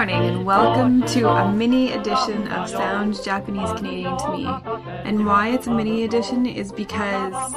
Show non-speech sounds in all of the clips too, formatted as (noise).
morning and welcome to a mini edition of Sounds Japanese Canadian to Me. And why it's a mini edition is because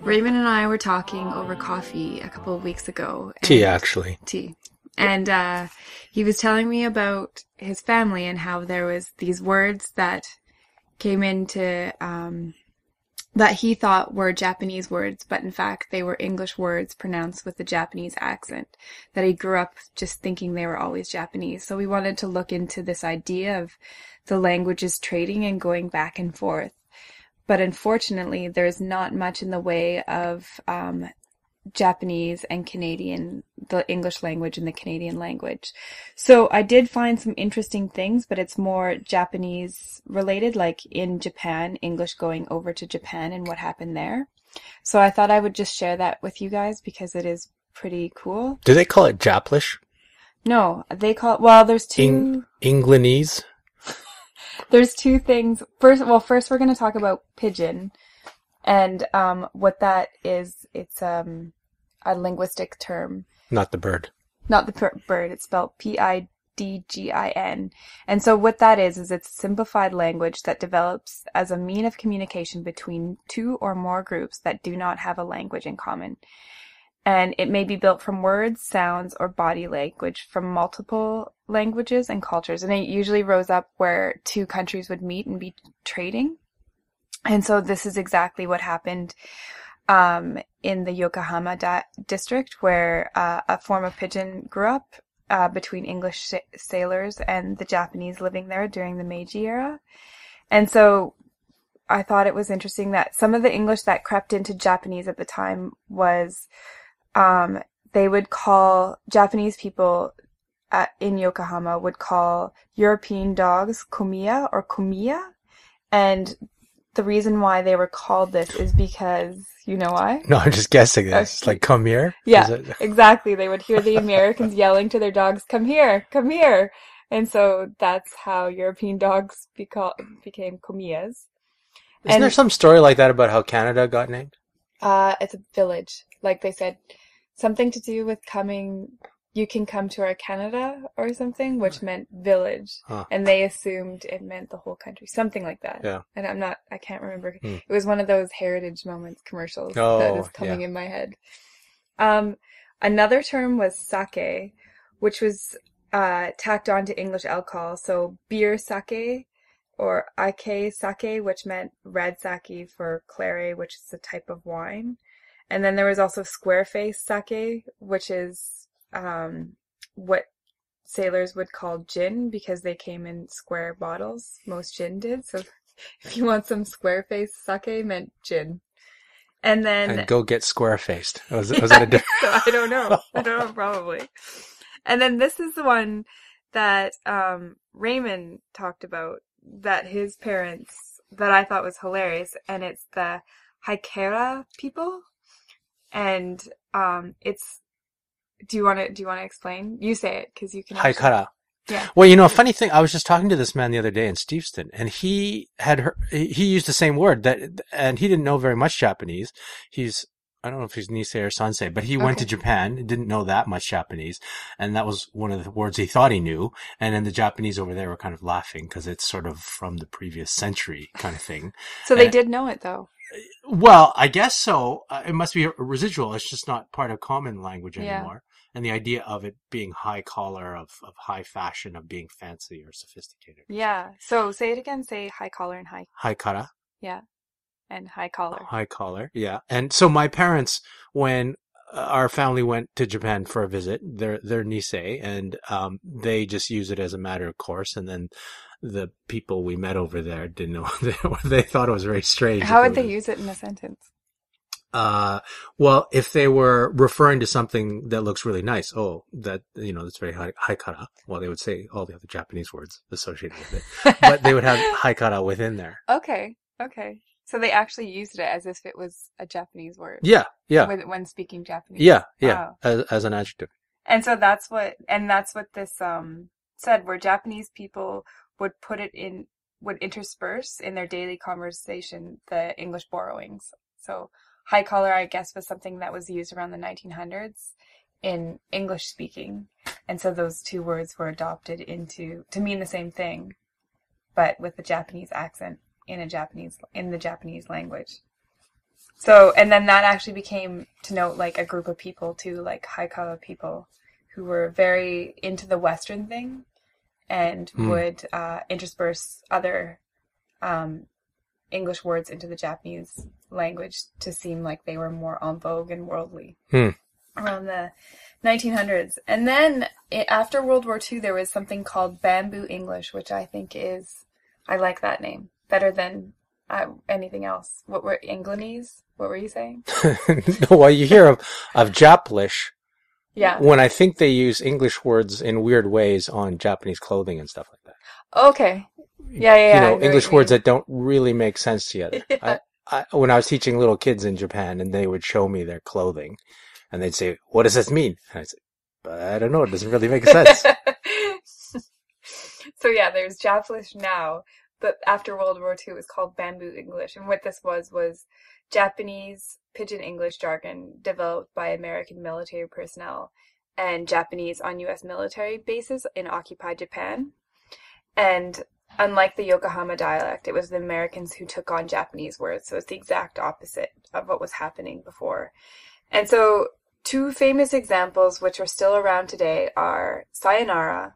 Raymond and I were talking over coffee a couple of weeks ago. Tea, actually. tea. And uh, he was telling me about his family and how there was these words that came into um, that he thought were Japanese words, but in fact they were English words pronounced with a Japanese accent. That he grew up just thinking they were always Japanese. So we wanted to look into this idea of the languages trading and going back and forth. But unfortunately, there's not much in the way of um, Japanese and Canadian, the English language and the Canadian language. So I did find some interesting things, but it's more Japanese related, like in Japan, English going over to Japan and what happened there. So I thought I would just share that with you guys because it is pretty cool. Do they call it Japlish? No, they call it, well, there's two, Eng- Englandese? (laughs) there's two things. First, well, first we're going to talk about pidgin and, um, what that is. It's, um, a linguistic term. Not the bird. not the per- bird. It's spelled P I D G I N. And so what that is is it's simplified language that develops as a mean of communication between two or more groups that do not have a language in common. And it may be built from words, sounds, or body language from multiple languages and cultures. And it usually rose up where two countries would meet and be trading. And so this is exactly what happened um, in the Yokohama di- district, where uh, a form of pidgin grew up uh, between English sa- sailors and the Japanese living there during the Meiji era. And so I thought it was interesting that some of the English that crept into Japanese at the time was um, they would call Japanese people at, in Yokohama would call European dogs komiya or komiya. And the reason why they were called this is because, you know why? (laughs) No, I'm just guessing this. Okay. Like, come here? Yeah, it- (laughs) exactly. They would hear the Americans yelling to their dogs, "Come here, come here," and so that's how European dogs beca- became komiyas. Isn't And- there some story like that about how Canada got named? Uh, it's a village, like they said, something to do with coming. You can come to our Canada or something, which meant village, Huh. and they assumed it meant the whole country, something like that. Yeah. And I'm not, I can't remember. Hmm. It was one of those Heritage Moments commercials that Oh, is coming in my head. Um, another term was sake, which was uh, tacked on to English alcohol. So beer sake or ake sake, which meant red sake for claret, which is a type of wine. And then there was also square face sake, which is um, what sailors would call gin because they came in square bottles. Most gin did. So (laughs) if you want some square face sake, meant gin. And then And go get square faced. Was, was that a (laughs) different? (laughs) so I don't know. I don't know, probably. And then this is the one that um, Raymond talked about that his parents that I thought was hilarious, and it's the Haikara people, and um, it's. Do you want to? Do you want to explain? You say it because you can. actually- Haikara. Yeah. Well, you know, a funny thing, I was just talking to this man the other day in Steveston, and he had heard, he used the same word that, and he didn't know very much Japanese. He's, I don't know if he's Nisei or Sansei, but he went to Japan, didn't know that much Japanese, and that was one of the words he thought he knew. And then the Japanese over there were kind of laughing because it's sort of from the previous century kind of thing. So they Uh, did know it though. Well, I guess so. Uh, it must be a residual. It's just not part of common language Yeah. anymore. And the idea of it being high collar, of, of high fashion, of being fancy or sophisticated. Yeah. So say it again. Say high collar and high. High kara, Yeah. And high collar. high collar. Yeah. And so my parents, when uh, our family went to Japan for a visit, they're, they're Nisei and, um, they just use it as a matter of course. And then the people we met over there didn't know, (laughs) they, they thought it was very strange. How would they use it in a sentence? Uh, well, if they were referring to something that looks really nice, oh, that, you know, that's very high, high kara. Well, they would say all the other Japanese words associated with it, but they would have (laughs) high kara within there. Okay, okay. So they actually used it as if it was a Japanese word. Yeah, yeah, With, when speaking Japanese. yeah, yeah, Wow. as, as an adjective. And so that's what, and that's what this um said, where Japanese people would put it in, would intersperse in their daily conversation the English borrowings. So high collar, I guess, was something that was used around the 1900s, in English speaking. And so those two words were adopted into to mean the same thing, but with the Japanese accent in a Japanese in the Japanese language. So and then that actually became to note like a group of people too, like high collar people who were very into the Western thing and Hmm. would uh, intersperse other um, English words into the Japanese language to seem like they were more en vogue and worldly Hmm. around the 1900s. And then i after World War II, there was something called Bamboo English, which I think is, I like that name better than uh, anything else. What were Englandese? What were you saying? (laughs) well, you hear of, of Japlish Yeah. when I think they use English words in weird ways on Japanese clothing and stuff like that. Okay. Yeah, yeah, yeah. you know, know English words that don't really make sense together. (laughs) Yeah. I, I, when I was teaching little kids in Japan and they would show me their clothing and they'd say, what does this mean? And I'd say, I don't know. It doesn't really make sense. (laughs) so yeah, there's Japanese now, but after World War II, it was called Bamboo English, and what this was was Japanese Pidgin English jargon developed by American military personnel and Japanese on U.S. military bases in occupied Japan, and unlike the Yokohama dialect, it was the Americans who took on Japanese words, so it's the exact opposite of what was happening before. And so, two famous examples which are still around today are sayonara,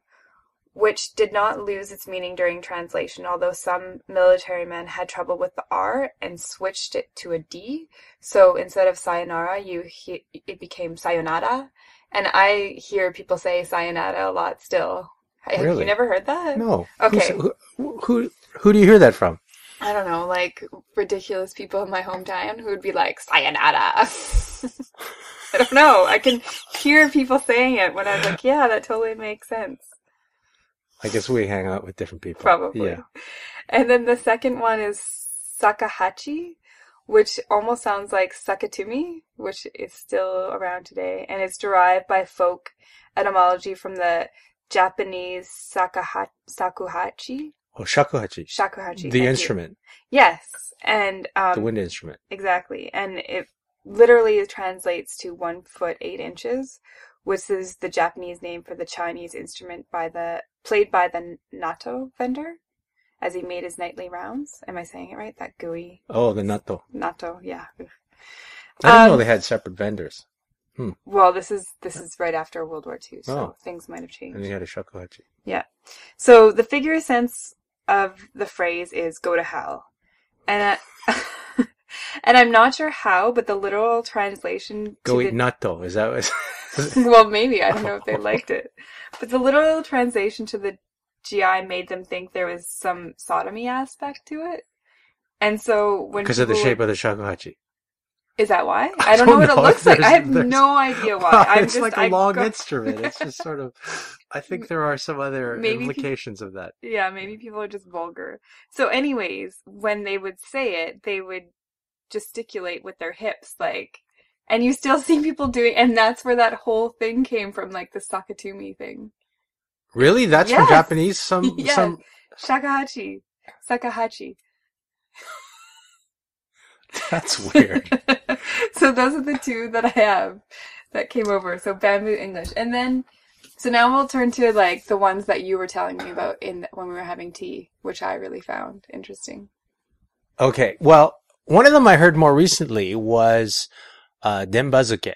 which did not lose its meaning during translation, although some military men had trouble with the R and switched it to a D. So instead of sayonara, you he- it became sayonara. And I hear people say sayonara a lot still. Have you never heard that? No. Okay. Who's- Who, who, who do you hear that from? I don't know, like ridiculous people in my hometown who would be like, sayonara. (laughs) I don't know. I can hear people saying it when I'm like, yeah, that totally makes sense. I guess we hang out with different people. Probably. Yeah. And then the second one is Sakahachi, which almost sounds like Sakatumi, which is still around today. And it's derived by folk etymology from the Japanese sakaha- sakuhachi, Oh, shakuhachi. shakuhachi. The thank you. instrument. Yes. And um, the wind instrument. Exactly. And it literally translates to one foot eight inches, which is the Japanese name for the Chinese instrument by the played by the natto vendor as he made his nightly rounds. Am I saying it right? That gooey Oh, the natto. natto, yeah. I didn't know Um, they had separate vendors. Well, this is this is right after World War II, so Oh. things might have changed. And they had a shakuhachi. Yeah. So the figure sense of the phrase is "go to hell," and I, (laughs) and I'm not sure how, but the literal translation Go to eat the, natto. Is that what? (laughs) well, maybe I don't know if they oh. liked it, but the literal translation to the GI made them think there was some sodomy aspect to it, and so when Because of the shape of the shakuhachi. is that why? (laughs) I I don't know don't what know. it looks (laughs) like. I have no idea why. I'm it's just like a I long instrument. It's just sort of. I think there are some other Maybe implications of that. Yeah, maybe people are just vulgar. So, anyways, when they would say it, they would gesticulate with their hips, like, and you still (laughs) see people doing, and that's where that whole thing came from, like the Sakatumi thing. Really, that's from Japanese. Some (laughs) Yes. some. Shakahachi. Sakahachi. (laughs) That's weird. so those are the two that I have that came over. So bamboo English. And then, so now we'll turn to like the ones that you were telling me about in when we were having tea, which I really found interesting. Okay, well, one of them I heard more recently was uh, denbazuke.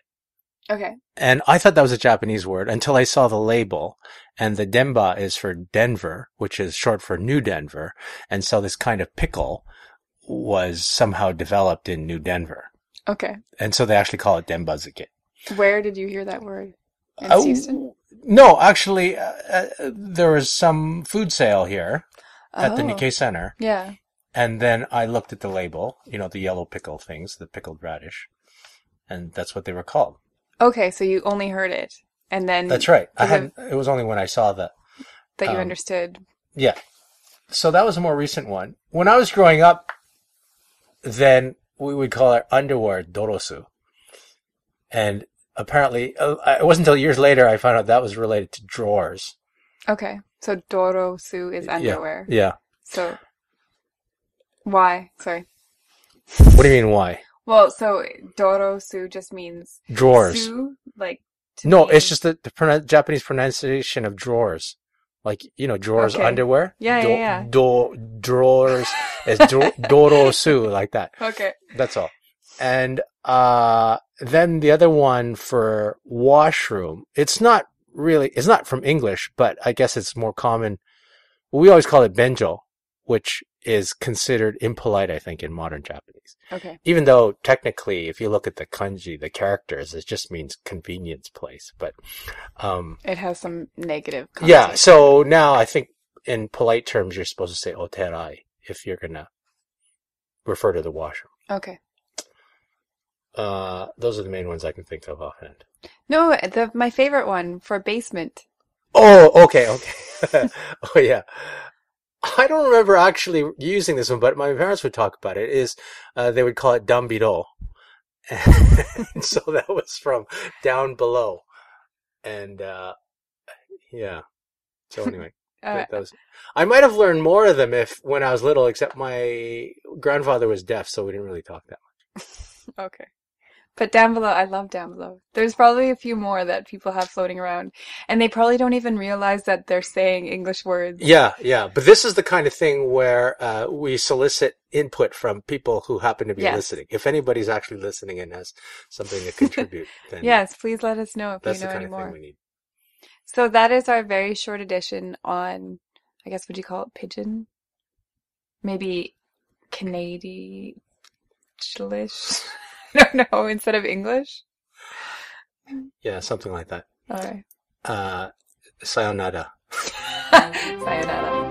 Okay. And I thought that was a Japanese word until I saw the label. And the denba is for Denver, which is short for New Denver. And so this kind of pickle was somehow developed in New Denver. Okay. And so they actually call it denbazuke. Where did you hear that word? In Oh, Houston? No, actually, uh, uh, there was some food sale here at the Oh. Nikkei Center. Yeah. And then I looked at the label, you know, the yellow pickle things, the pickled radish. And that's what they were called. Okay, so you only heard it, and then That's right. I had, it was only when I saw the, that you um, understood. Yeah. So that was a more recent one. When I was growing up, then we would call our underwear dorosu. And apparently, uh, it wasn't until years later I found out that was related to drawers. Okay, so dorosu is underwear. Yeah. So why? Sorry. What do you mean, why? Well, so dorosu just means Drawers. su, like No, me. it's just the, the pronoun- Japanese pronunciation of drawers. Like, you know, drawers, Okay. underwear. Yeah, do, yeah, yeah. Do, drawers is do, (laughs) dorosu, like that. okay. That's all. And, uh, then the other one for washroom, it's not really, it's not from English, but I guess it's more common. We always call it benjo, which is considered impolite, I think, in modern Japanese. Okay. Even though technically, if you look at the kanji, the characters, it just means convenience place. But, um, It has some negative. yeah. So now I think in polite terms, you're supposed to say oterai if you're going to refer to the washroom. Okay. Uh, those are the main ones I can think of offhand. No, the my favorite one for basement. Oh, okay, okay. (laughs) oh, yeah. I don't remember actually using this one, but my parents would talk about it. Is uh, they would call it dambiro, and (laughs) so that was from down below, and uh, yeah. So (laughs) anyway, Uh, was. I might have learned more of them if when I was little, except my grandfather was deaf, so we didn't really talk that much. (laughs) okay. But down below, I love down below. There's probably a few more that people have floating around, and they probably don't even realize that they're saying English words. Yeah, yeah. But this is the kind of thing where uh, we solicit input from people who happen to be Yes. listening. If anybody's actually listening and has something to contribute, (laughs) then Yes, please let us know if that's you the know kind any of thing we need. So that is our very short edition on, I guess, would you call it pidgin? Maybe Canadian I (laughs) (laughs) don't know, instead of English? Yeah, something like that. All right. Uh, sayonara. (laughs) sayonara.